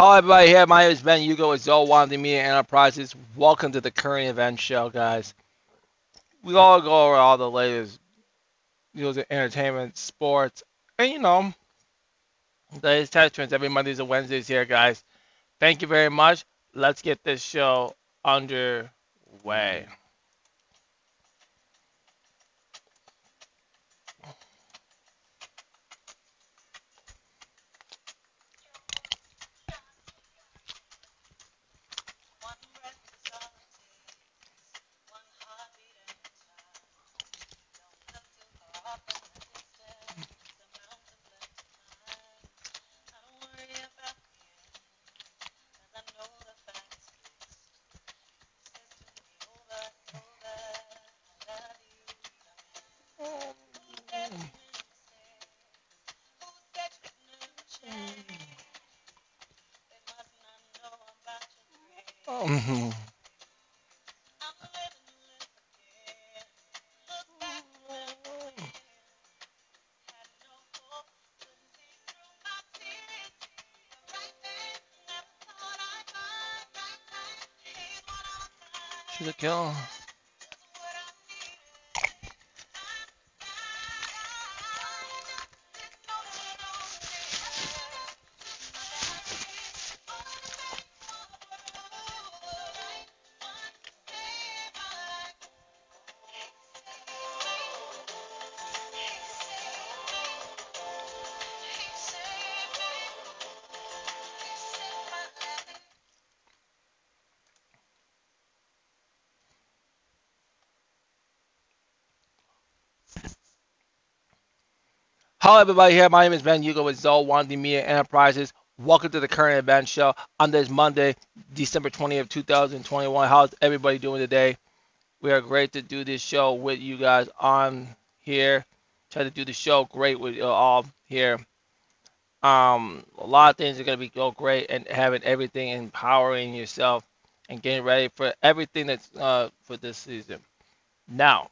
Hello, everybody. Here, my name is Ben Hugo with Zoe Wandy Media Enterprises. Welcome to the current event show, guys. We all go over all the latest news, entertainment, sports, and you know, the latest test trends every Mondays and Wednesdays here, guys. Thank you very much. Let's get this show underway. Hello, everybody. Here, my name is Ben Hugo with Wandy Media Enterprises. Welcome to the current event show on this Monday, December 20th, 2021. How's everybody doing today? We are great to do this show with you guys on here. Try to do the show great with you all here. Um, a lot of things are gonna be go great and having everything empowering yourself and getting ready for everything that's uh for this season. Now,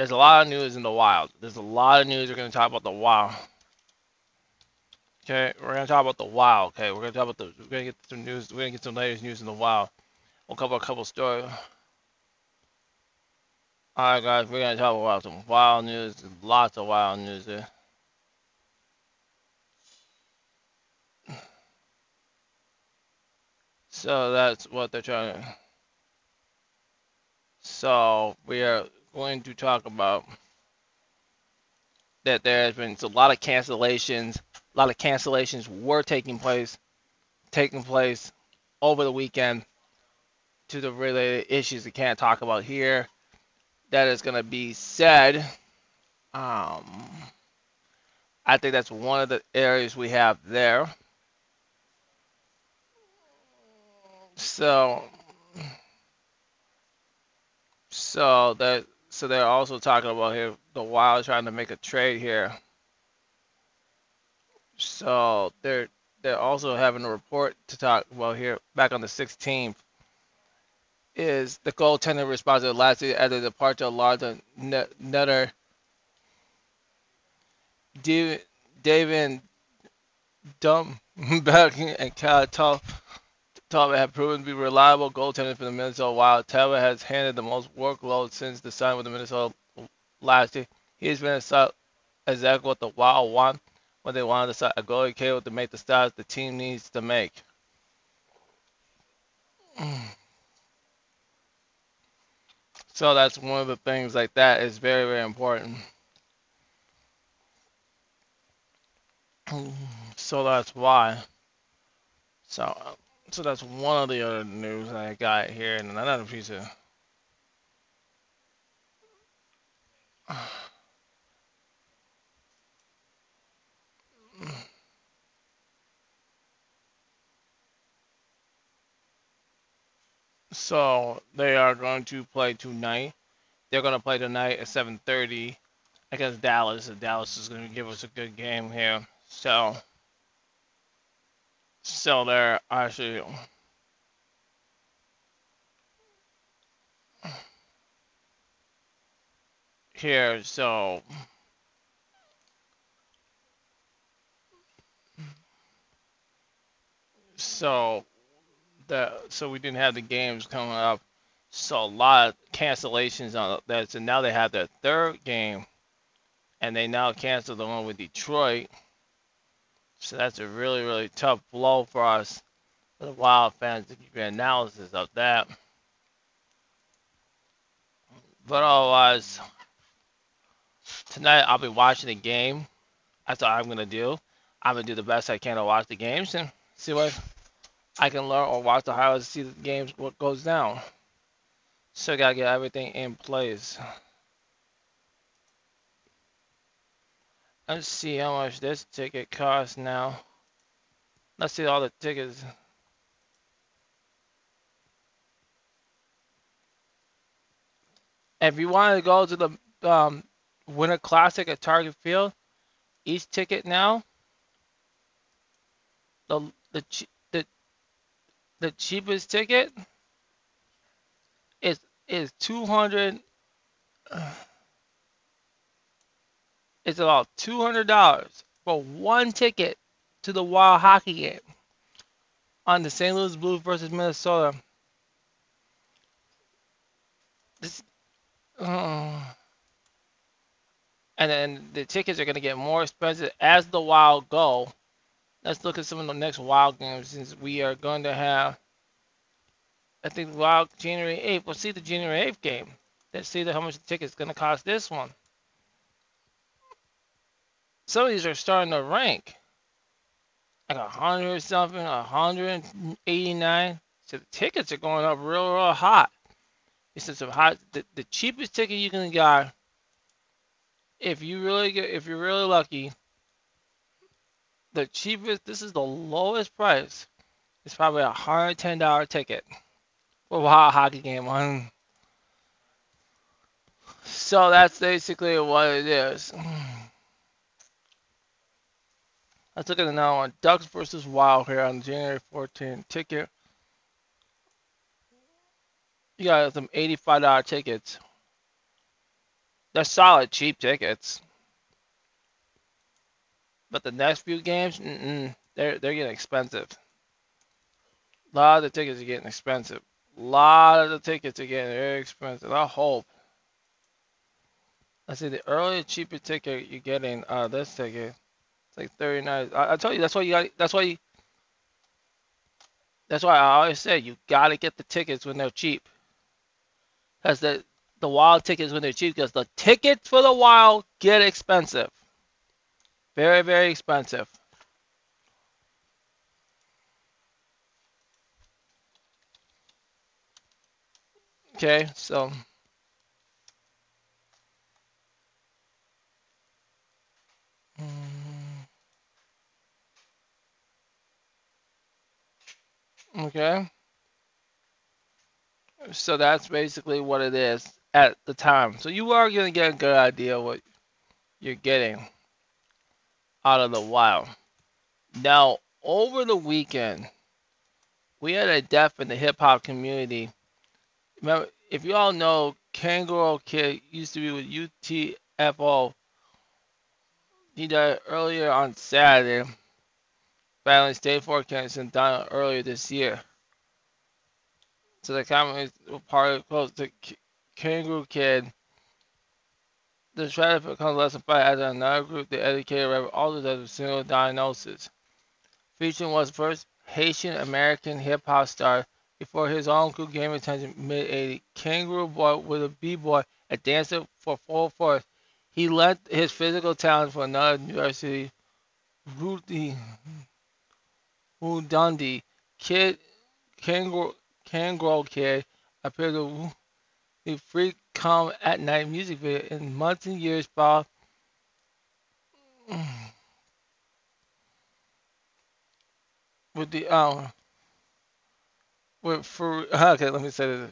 there's a lot of news in the wild. There's a lot of news. We're gonna talk about the wild. Okay, we're gonna talk about the wild. Okay, we're gonna talk about the. We're gonna get some news. We're gonna get some latest news in the wild. We'll cover a couple stories. All right, guys, we're gonna talk about some wild news. Lots of wild news here. So that's what they're trying. to... So we are going to talk about that there has been a lot of cancellations. A lot of cancellations were taking place, taking place over the weekend to the related issues we can't talk about here. That is going to be said. Um, I think that's one of the areas we have there. So, so that so they're also talking about here the Wild trying to make a trade here. So they're they're also having a report to talk about here back on the 16th is the goaltender responsible last year at the departure of Lars Nutter, David Dumb back and Cam Talbot have proven to be reliable goaltender for the Minnesota Wild. Talbot has handled the most workload since the sign with the Minnesota last year. He has been exactly what the Wild want when they want to a goalie capable to make the starts the team needs to make. So that's one of the things like that is very, very important. So that's why. So so that's one of the other news I got here, and another piece of. So they are going to play tonight. They're going to play tonight at 7:30 against Dallas. And Dallas is going to give us a good game here. So, so there, I see. here. So So the so we didn't have the games coming up. So a lot of cancellations on that. So now they have their third game, and they now canceled the one with Detroit. So that's a really really tough blow for us, for the Wild fans, to keep an analysis of that. But otherwise, tonight I'll be watching the game. That's what I'm gonna do. I'm gonna do the best I can to watch the games and see what I can learn or watch the highlights, see the games, what goes down. So gotta get everything in place. Let's see how much this ticket costs now. Let's see all the tickets. If you want to go to the um, Winter Classic at Target Field, each ticket now, the the the the cheapest ticket is is two hundred. Uh, it's about two hundred dollars for one ticket to the Wild hockey game on the St. Louis Blues versus Minnesota. This, uh, and then the tickets are going to get more expensive as the Wild go. Let's look at some of the next Wild games since we are going to have, I think, Wild January 8th. We'll see the January 8th game. Let's see how much the ticket's going to cost this one. Some of these are starting to rank. Like a hundred something, a hundred eighty nine. So the tickets are going up real, real hot. It's just a hot. The, the cheapest ticket you can get if you really get if you're really lucky, the cheapest this is the lowest price. It's probably a hundred ten dollar ticket for a hockey game on. So that's basically what it is. Let's look at it now on Ducks versus Wild here on January 14th ticket. You got some $85 tickets. They're solid, cheap tickets. But the next few games, mm-mm, they're they're getting expensive. A lot of the tickets are getting expensive. A lot of the tickets are getting very expensive. I hope. I see the early cheaper ticket you're getting uh this ticket. It's like 39. I, I tell you that's why you got that's why you, that's why I always say you gotta get the tickets when they're cheap. Cause the the wild tickets when they're cheap because the tickets for the wild get expensive. Very, very expensive. Okay, so mm, okay. So that's basically what it is at the time. So you are going to get a good idea what you're getting out of the wild. Now, over the weekend, we had a death in the hip hop community. Remember, if you all know, Kangol Kid used to be with UTFO. He died earlier on Saturday, state four cancer and died earlier this year. So the comment is part of close to Kangol Kid. The strategy becomes less five as another group, the educated rapper, also has a single diagnosis. Featuring was first Haitian American hip hop star before his own group gained attention mid 80. Kangaroo Boy was a b-boy, a dancer for full force. He lent his physical talent for another university, Rudy Dundee. Kid Kangaroo, Kid appeared to the Freak Come at Night music video in months and years Bob with the um with for okay let me say this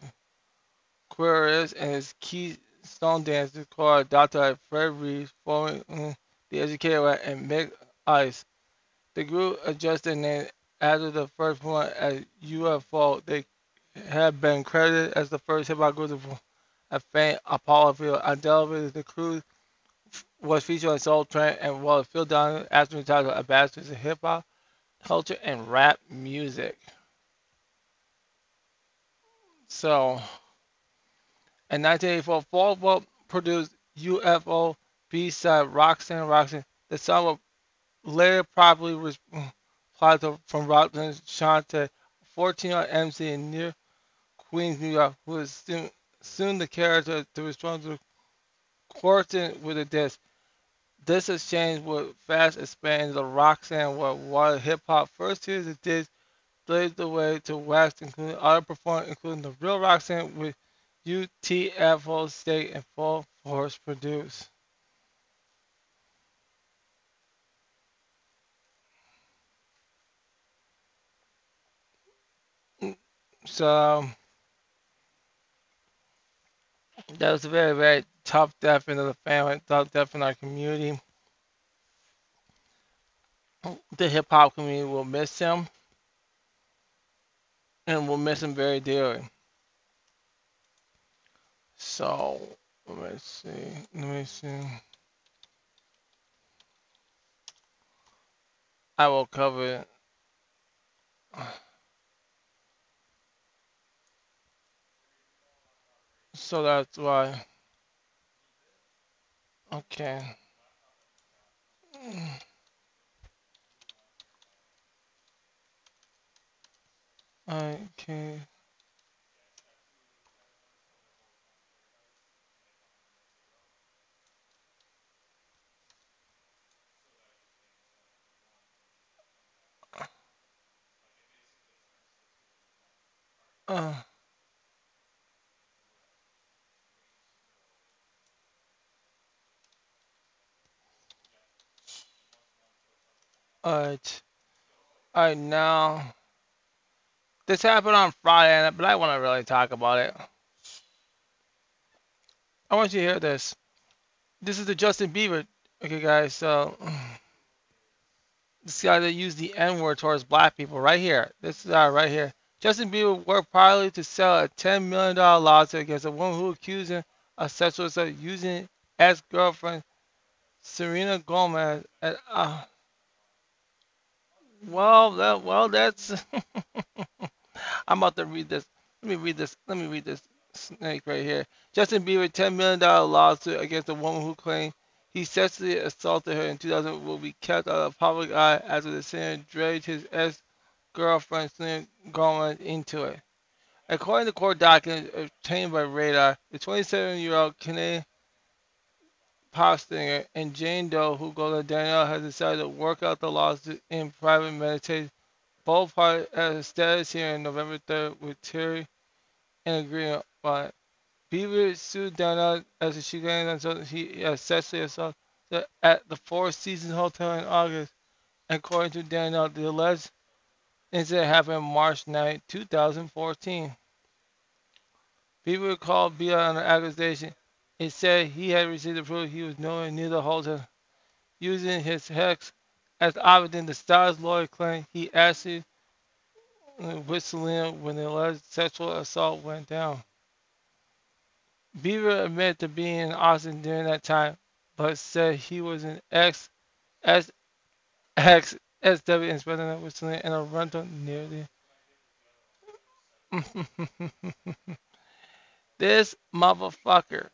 Queres and his keystone dancer called Dr. Fred Reeves following um, the educator and Mick Ice. The group adjusted name after the first one at UFO. They have been credited as the first hip hop group to a faint Apollo field. On television, the crew was featured on Soul Train and was Phil Donahue after the title Ambassadors of Hip Hop. culture and rap music. So, in 1984, Falwell produced UFO B-side Roxanne Roxanne. The song was later properly replied to from Roxanne Shante, 14 year MC in near Queens, New York, who was soon, soon the character to respond to Quartet with a disc. This exchange would fast expand the Roxanne world, while hip hop first hears the disc blazed the way to West, including other performers, including the real Roxanne with UTFO State and Full Force produced. So that was a very, very tough death in the family, tough death in our community. The hip hop community will miss him and will miss him very dearly. So let me see. Let me see. I will cover it. So that's why. Okay. Okay. Uh, alright. Alright, now. This happened on Friday, but I want to really talk about it. I want you to hear this. This is the Justin Bieber. Okay, guys, so this guy that used the N word towards black people right here. This is uh, right here. Justin Bieber worked privately to sell a $10 million lawsuit against a woman who accused him of sexual assault using ex girlfriend Selena Gomez. Uh, well, that, well, that's. I'm about to read this. Let me read this. Let me read this snake right here. Justin Bieber $10 million lawsuit against a woman who claimed he sexually assaulted her in 2000 will be kept out of public eye after the singer dragged his ex-girlfriend Selena Gomez into it. According to court documents obtained by Radar, the 27-year-old Canadian pop singer and Jane Doe, who goes by Danielle, has decided to work out the lawsuit in private meditation both parties had a status hearing November 3rd with Terry in agreement, but Bieber sued Dana as she claims that he sexually assaulted at the Four Seasons Hotel in August. According to Daniel, the alleged incident happened March 9, 2014. Bieber called Bia on the accusation. Said he had received the proof he was nowhere near the hotel. Using his hex as evidence, the star's lawyer claimed he actually whistling when the alleged sexual assault went down. Bieber admitted to being in Austin during that time, but said he was an ex ex ex SW inspector whistling in a rental near the this motherfucker.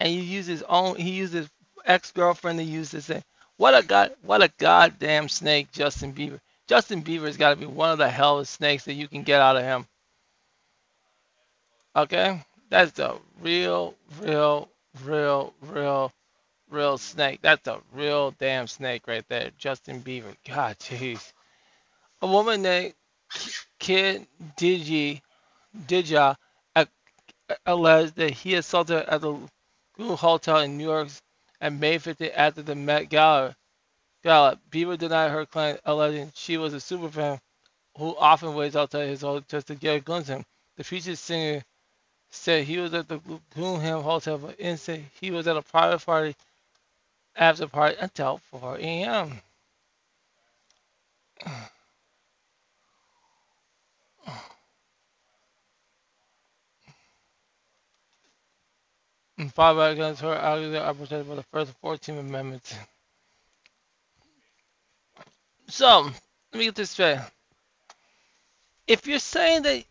And he used his own he used his ex-girlfriend to use this thing. What a god what a goddamn snake Justin Bieber. Justin Bieber's got to be one of the hellest snakes that you can get out of him. Okay? That's the real, real, real, real, real snake. That's a real damn snake right there. Justin Bieber. God, jeez. A woman named Kid Digi, Dija alleged that he assaulted her at the Google Hotel in New York and May 15th after the Met Gala. Gala. Bieber denied her claim, alleging she was a superfan who often waits outside his hotel just to get a glimpse of him. The featured singer said he was at the Guggenheim Hotel, but instead he was at a private party after party until 4 a.m. And five against her arguably are protected by the first and 14th Amendments. So let me get this straight. If you're saying that,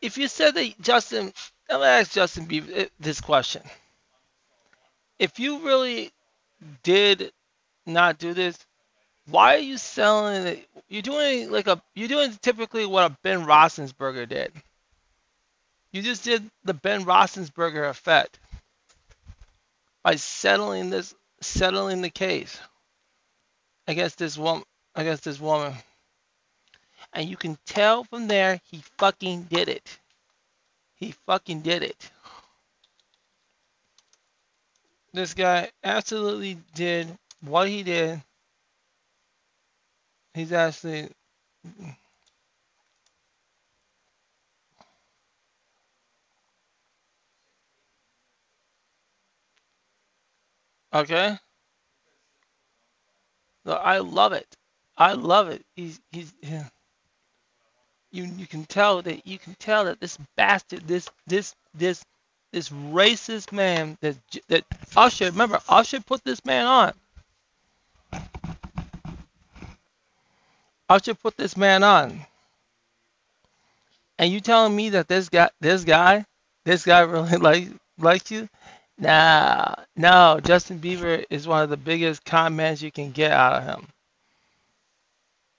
if you said that Justin, I'm gonna ask Justin Bieber eh, this question. If you really did not do this, why are you selling it? You're doing like a, you're doing typically what a Ben Roethlisberger did. You just did the Ben Roethlisberger effect by settling this, settling the case against this woman, against this woman. And you can tell from there he fucking did it. He fucking did it. This guy absolutely did what he did. He's actually okay. I love it. I love it. He's he's yeah. you you can tell that you can tell that this bastard this this this this racist man that that Usher remember Usher put this man on. Usher put this man on. And you telling me that this guy this guy this guy really like likes you? Nah, no. Justin Bieber is one of the biggest comments you can get out of him.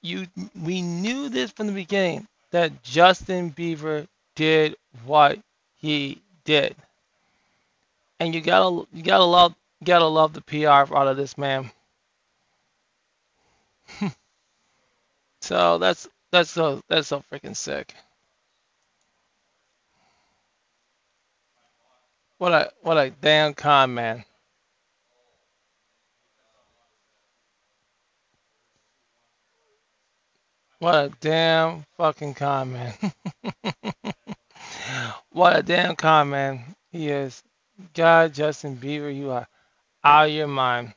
You we knew this from the beginning that Justin Bieber did what he did. And you gotta you gotta love you gotta love the PR out of this man. so that's that's so that's so freaking sick. What a what a damn con man. What a damn fucking con man. what a damn con man he is. God, Justin Bieber, you are out of your mind.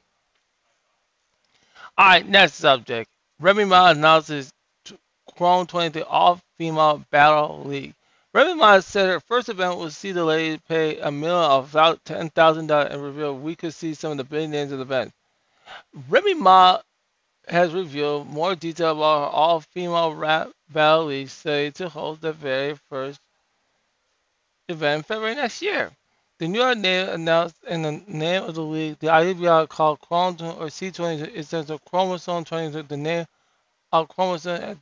All right, next subject. Remy Ma announces Chrome 23 all-female battle league. Remy Ma said her first event will see the ladies pay a million of about ten thousand dollars and reveal we could see some of the big names of the event. Remy Ma has revealed more detail about her all-female rap battle league to hold the very first event in February next year. The New York native announced in the name of the league, the IWR called chromosome or C20 It says the chromosome 20, the name of chromosome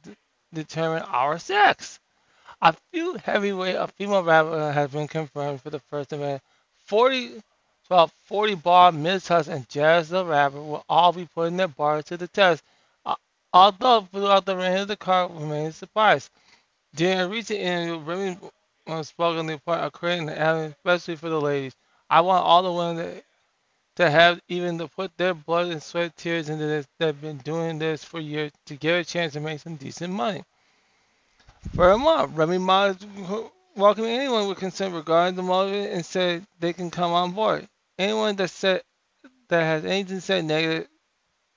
determine our sex. A few heavyweight of female rappers have been confirmed for the first event. 40, well, 40 bar, Miz Huss, and Jazz the Rapper will all be putting their bars to the test. Uh, although throughout the reign of the card remains surprised. During a recent interview, Remy spoke on the of creating an especially for the ladies. I want all the women to have even to put their blood and sweat tears into this They've been doing this for years to get a chance to make some decent money. Furthermore, Remy Ma is welcoming anyone with concern regarding the motive and said they can come on board. Anyone that said that has anything said negative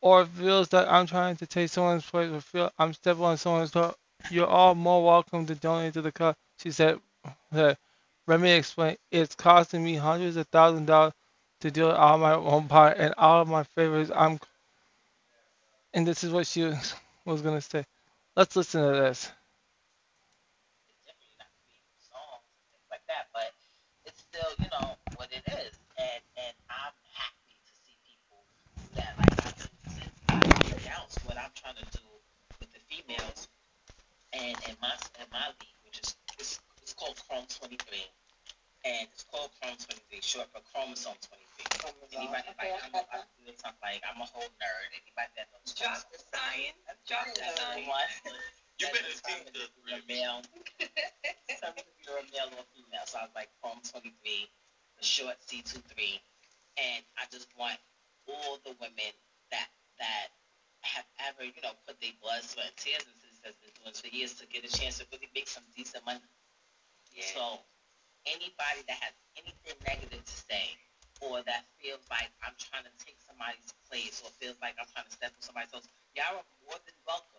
or feels that I'm trying to take someone's place or feel I'm stepping on someone's toe, you're all more welcome to donate to the cause. She said that Remy explained it's costing me hundreds of thousands of dollars to do all my own part and all of my favorites. I'm and this is what she was, was gonna say. Let's listen to this. still, you know, what it is. And and I'm happy to see people that like I can announce what I'm trying to do with the females and in my in my league, which is it's, it's called Chrome 23, and it's called Chrome 23, short for chromosome 23. Anybody okay. like I'm, a, I'm like I'm a whole nerd. Anybody that knows drop the science, just the science. You better think that you're a male. Some of you are male or female. So I was like, Chrome 23, the short C23. And I just want all the women that that have ever, you know, put their blood, sweat, and tears into this has been doing for years to get a chance to really make some decent money. Yeah. So anybody that has anything negative to say or that feels like I'm trying to take somebody's place or feels like I'm trying to step on somebody's toes, y'all are more than welcome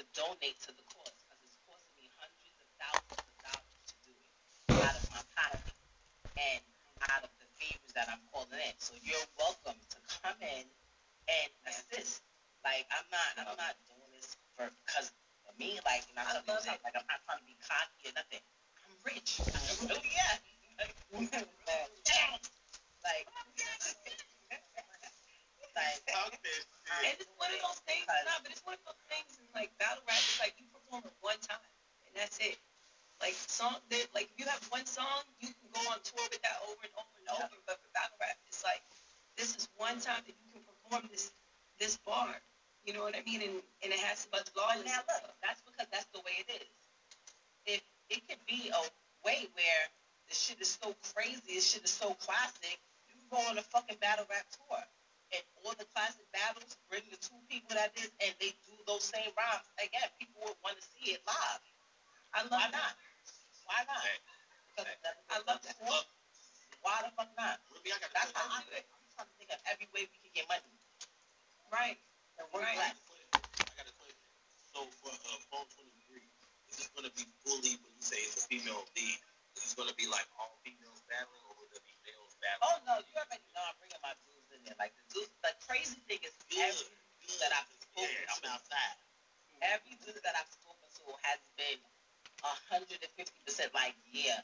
to donate to the cause because it's costing me hundreds of thousands of dollars to do it out of my pocket and out of the favors that I'm calling in. So you're welcome to come in and assist. Like I'm not, I'm not doing this for because of me. Like and I love it. Like I'm not trying to be cocky or nothing. I'm rich. Oh yeah. Like, like, Okay. And it's one of those things, no, but it's one of those things in like battle rap, it's like you perform it one time and that's it. Like song that like if you have one song, you can go on tour with that over and over and over. But for battle rap, it's like this is one time that you can perform this this bar. You know what I mean? And and it has so much flawless now look, that's because that's the way it is. If it could be a way where the shit is so crazy, this shit is so classic, you can go on a fucking battle rap tour. And all the classic battles, bring the two people that did, and they do those same rhymes. Again, people would want to see it live. I love Why not? Why not? Because I love that. Well, Why the fuck not? Ruby, I got That's how. I do it. I'm trying to think of every way we can get money. Right. And work Right. less. I got a question. So for uh, Phone 23, is this going to be fully, when you say it's a female lead, is this going to be like all females battling or will there be males battling? Oh no, you already know I'm bringing my dudes in there. Like the dudes, the crazy thing is every dude that I've spoken Yeah, to, outside. every dude that I've spoken to has been hundred and fifty percent like, yeah,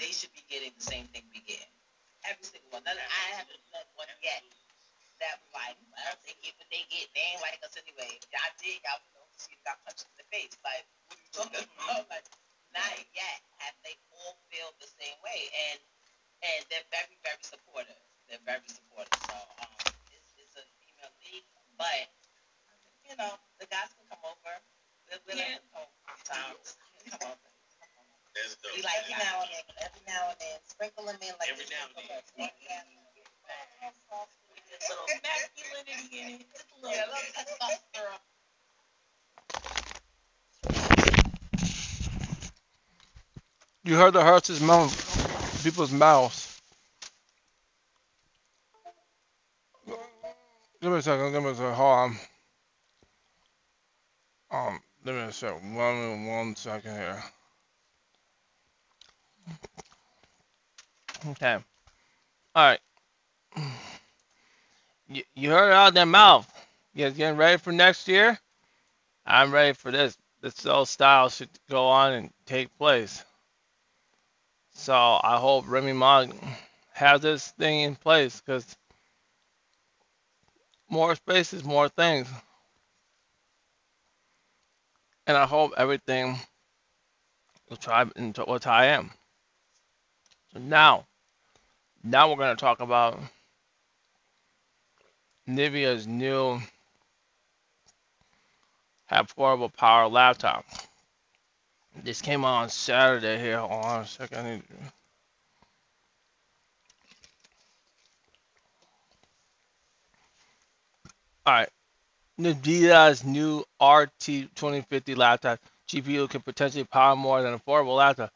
they should be getting the same thing we get. Every single one. None of, I haven't met one yet that was like, well, they get what they get. They ain't like us anyway. Y'all did, y'all would know she got punched in the face. Like, what are you talking about? Like, not yet have they all feel the same way. And and they're very, very supportive. They're very supportive. So um, it's, it's a female league, but you know the guys can come over. We're, we're Yeah. like, oh, sometimes come over. That's dope. We like every now and then, every now and then, sprinkle them in like Every now and then. It's a little masculinity in it. Just a little Yeah, a little testosterone. You heard the hurts his mouth, people's mouths. Give me a second. Give me a second. Hold on. Um, give me a second. One, one second here. Okay. All right. You, you heard it out of their mouth. You guys getting ready for next year? I'm ready for this. This old style should go on and take place. So I hope Remy Ma has this thing in place because more spaces, more things. And I hope everything will try into what I am. So now, now we're going to talk about NVIDIA's new have affordable power laptop. This came out on Saturday here. Hold on a second. I need to- Alright. NVIDIA's new RT 2050 laptop GPU can potentially power more than affordable laptop.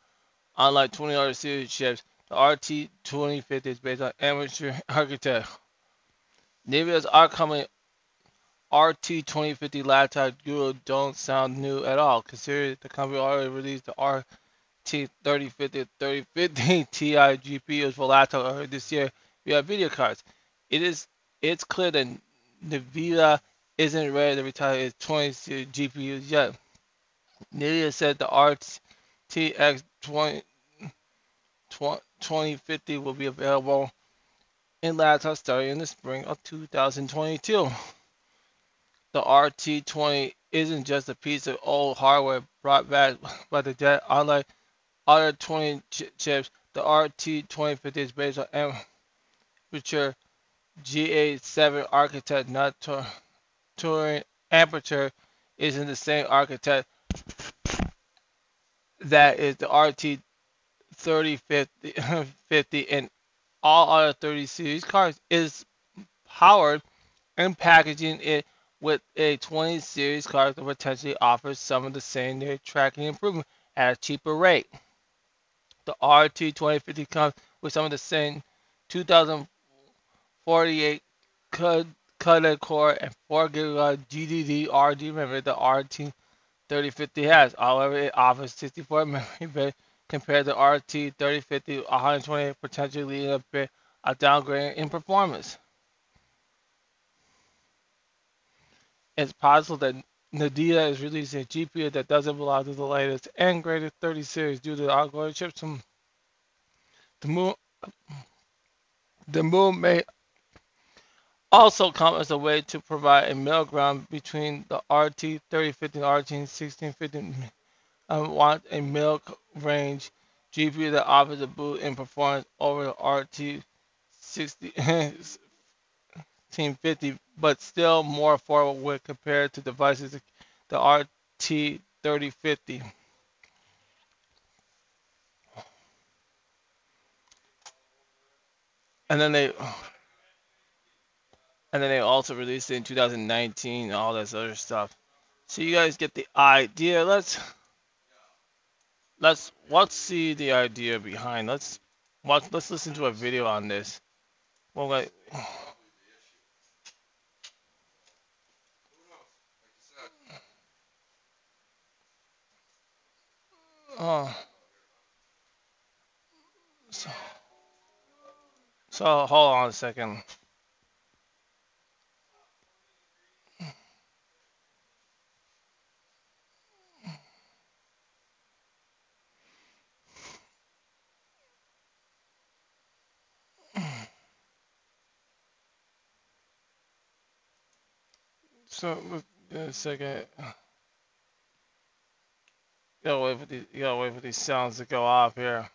Unlike 20 other series chips, the RT 2050 is based on Ampere architecture. NVIDIA's upcoming RT 2050 laptop duo don't sound new at all, considering the company already released the RT 3050 3050 Ti GPUs for laptop earlier this year via video cards. It is it's clear that NVIDIA isn't ready to retire its 20 series GPUs yet. NVIDIA said the RTX 20, 2050 will be available in laptops starting in the spring of 2022. The RT20 isn't just a piece of old hardware brought back by the jet. Unlike other 20 ch- chips, the RT2050 is based on Aperture GA7 architect not Turing aperture isn't the same architect that is the RT 3050 and all other 30 series cars is powered and packaging it with a 20 series car that potentially offers some of the same near tracking improvement at a cheaper rate. The RT 2050 comes with some of the same 2000 48 Cutted Core, and 4 gigabyte GDD RD memory the RT3050 has. However, it offers 64 memory bit compared to RT3050 120, potentially leading a bit a downgrade in performance. It's possible that Nvidia is releasing a GPU that doesn't belong to the latest and greatest 30 series due to the ongoing chip. The move, the move may also come as a way to provide a middle ground between the RT 3050 and RT 1650 and want a middle range GPU that offers a boost in performance over the RT 1650, but still more affordable when compared to devices the RT 3050. And then they and then they also released it in 2019 and all this other stuff. So you guys get the idea. Let's let's let's see the idea behind. Let's watch. Let's listen to a video on this. Well, like, oh, so, so hold on a second. So a uh, second. You gotta wait for these. You gotta wait for these sounds to go off here.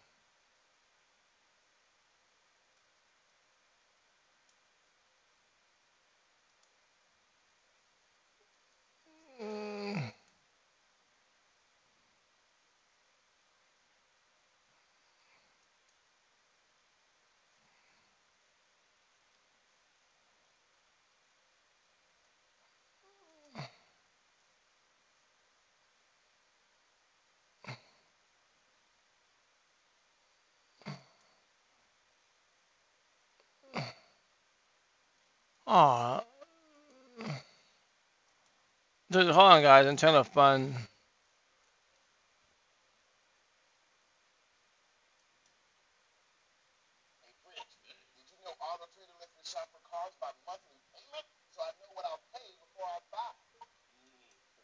Hold on, guys. I'm trying to fun. Hey, Rich, did you know Auto Trader lets me shop for cars by monthly payment? So I know what I'll pay before I buy.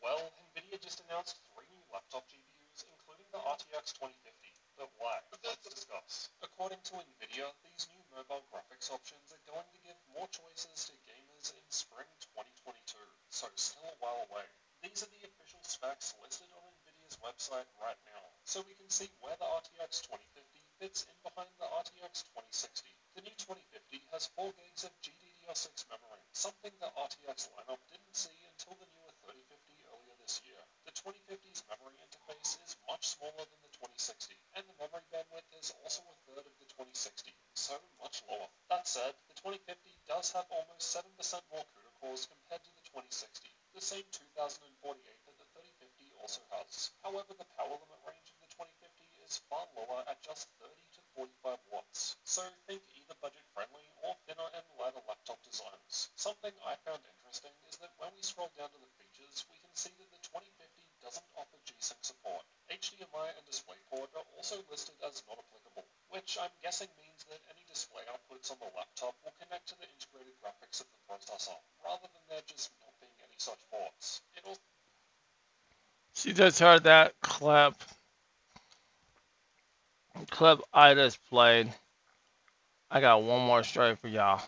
Well, NVIDIA just announced three new laptop GPUs, including the RTX 2050. But why? Let's discuss. According to NVIDIA, these new mobile graphics options are going to give more choices to gamers in spring 2022, so still a while away. These are the official specs listed on NVIDIA's website right now, so we can see where the RTX 2050 fits in behind the RTX 2060. The new 2050 has 4 gigs of GDDR6 memory, something the RTX lineup didn't see until the newer 3050 earlier this year. The 2050's memory interface is much smaller than the 2060, and the memory bandwidth is also a third of the 2060, so much lower. That said, the 2050 does have almost 7% more CUDA cores compared to the 2060, the same 2048 that the 3050 also has. However, the power limit range of the 2050 is far lower at just 30 to 45 watts, so think either budget-friendly or thinner and lighter laptop designs. Something I found interesting is that when we scroll down to the features, we can see that the 2050 doesn't offer G-Sync support. HDMI and DisplayPort are also listed as not applicable, which I'm guessing means that any display outputs on the laptop will connect to the integrated graphics of the processor, rather than there just not being any such ports. It also She just heard that clip. I just played. I got one more story for y'all.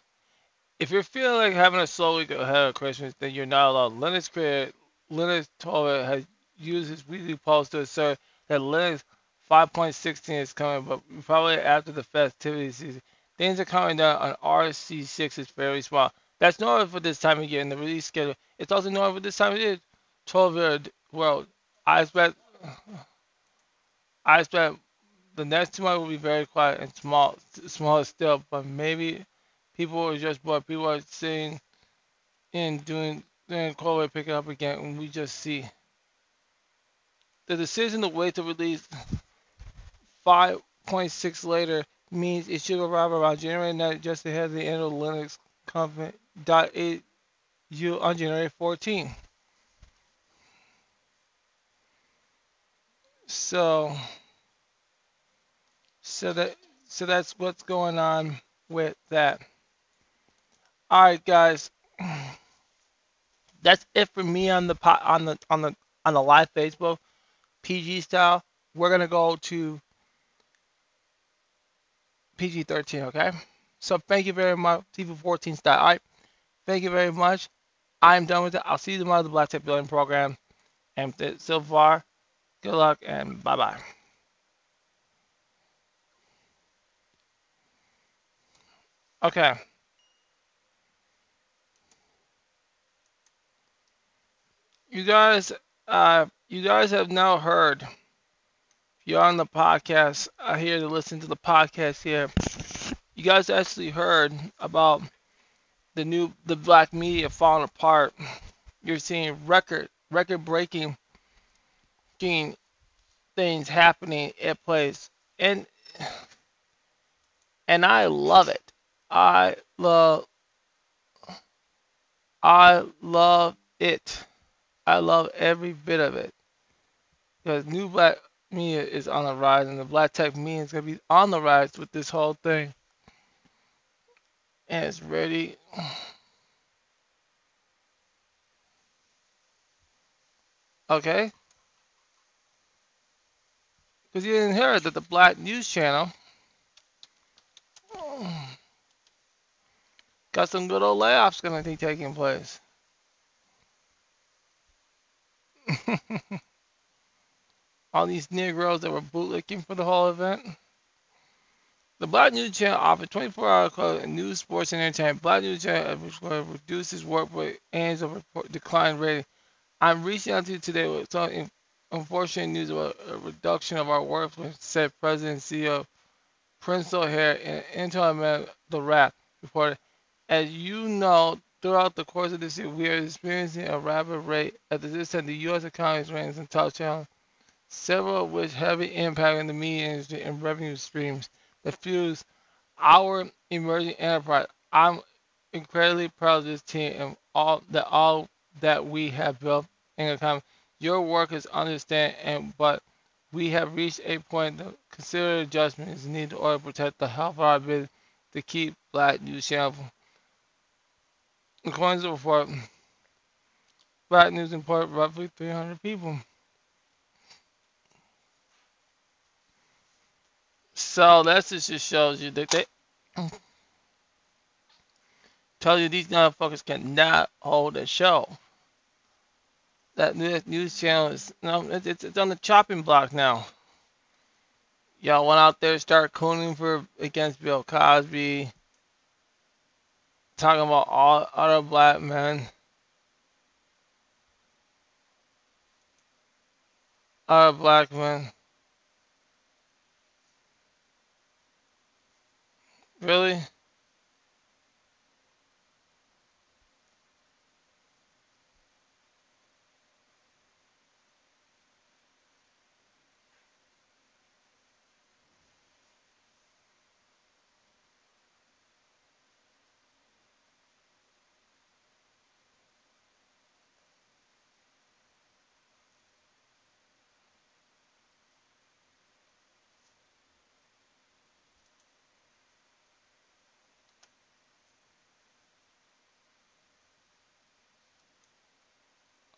If you're feeling like having a slow week ahead of Christmas, then you're not alone. Linux creator Linus Torvalds has used his weekly post to assert that Linux 5.16 is coming, but probably after the festivity season. Things are coming down on RC6 is very small. That's normal for this time of year in the release schedule. It's also normal for this time of year. 12 year world. I expect I expect the next months will be very quiet and small smaller still, but maybe people are just bored. People are sitting and doing doing cold picking up again and we just see. The decision to wait to release 5.6 later means it should arrive around January 9th, just ahead of the end of Linux Conference .8u on January 14. So, so that so that's what's going on with that. All right, guys. that's it for me on the pot on the on the on the live Facebook PG style. We're gonna go to PG 13. Okay. So thank you very much. TV 14 style. All right. Thank you very much. I'm done with it. I'll see you tomorrow the Black Tech Building program. And so far, good luck and bye bye. Okay. You guys, uh, you guys have now heard. If you're on the podcast, I hear to listen to the podcast here. You guys actually heard about the new the black media falling apart. You're seeing record record breaking things happening at place and and I love it. I love I love it. I love every bit of it. Because new black media is on the rise and the black tech media is gonna be on the rise with this whole thing. And it's ready. Okay? Because you didn't hear that the Black News Channel got some good old layoffs going to be taking place. All these Negroes that were bootlicking for the whole event. The Black News Channel offers 24-hour news, sports, and entertainment. Black News Channel uh, reduces work with aims of decline rating. I'm reaching out to you today with some unfortunate news about a reduction of our workforce, said President and CEO Princell Hair Intel the Wrap reported. As you know, throughout the course of this year, we are experiencing a rapid rate. At this time, the U.S. economy is running some tough challenges, several of which heavy impact on the media industry and revenue streams that fuels our emerging enterprise. I'm incredibly proud of this team and all that all that we have built in the economy. Your work is understand and but we have reached a point that considered adjustment is needed to protect the health of our business to keep Black News Channel. According to the report, Black News employed roughly 300 people. So that just shows you that they tell you these motherfuckers cannot hold a show. That news channel is no, it's, it's on the chopping block now. Y'all went out there, start cooning for against Bill Cosby, talking about all other black men. Other black men. Really?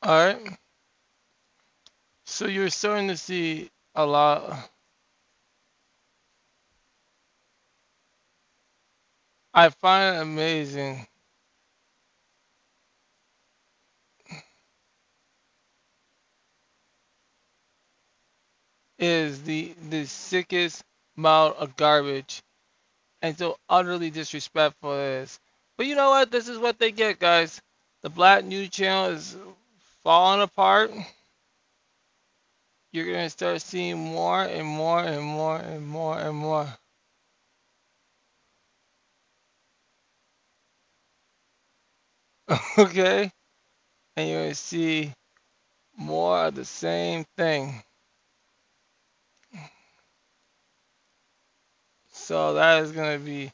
All right. So you're starting to see a lot. I find it amazing. Is the the sickest amount of garbage and so utterly disrespectful is. But you know what? This is what they get, guys. The Black News Channel is falling apart, you're going to start seeing more and more and more and more and more. okay? And you're going to see more of the same thing. So that is going to be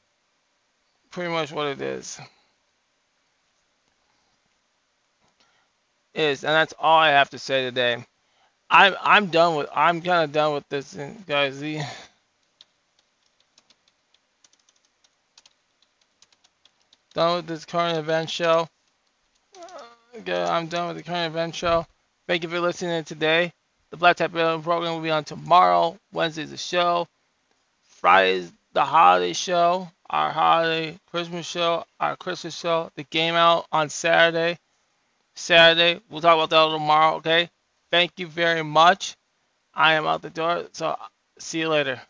pretty much what it is. Is, and that's all I have to say today. I'm I'm done with I'm kind of done with this, guys. The done with this current event show. Uh, Okay, I'm done with the current event show. Thank you for listening today. The Black Tap Rebellion program will be on tomorrow. Wednesday's the show. Friday's the holiday show, our holiday Christmas show, our Christmas show. The game out on Saturday. Saturday. We'll talk about that tomorrow, okay? Thank you very much. I am out the door, so see you later.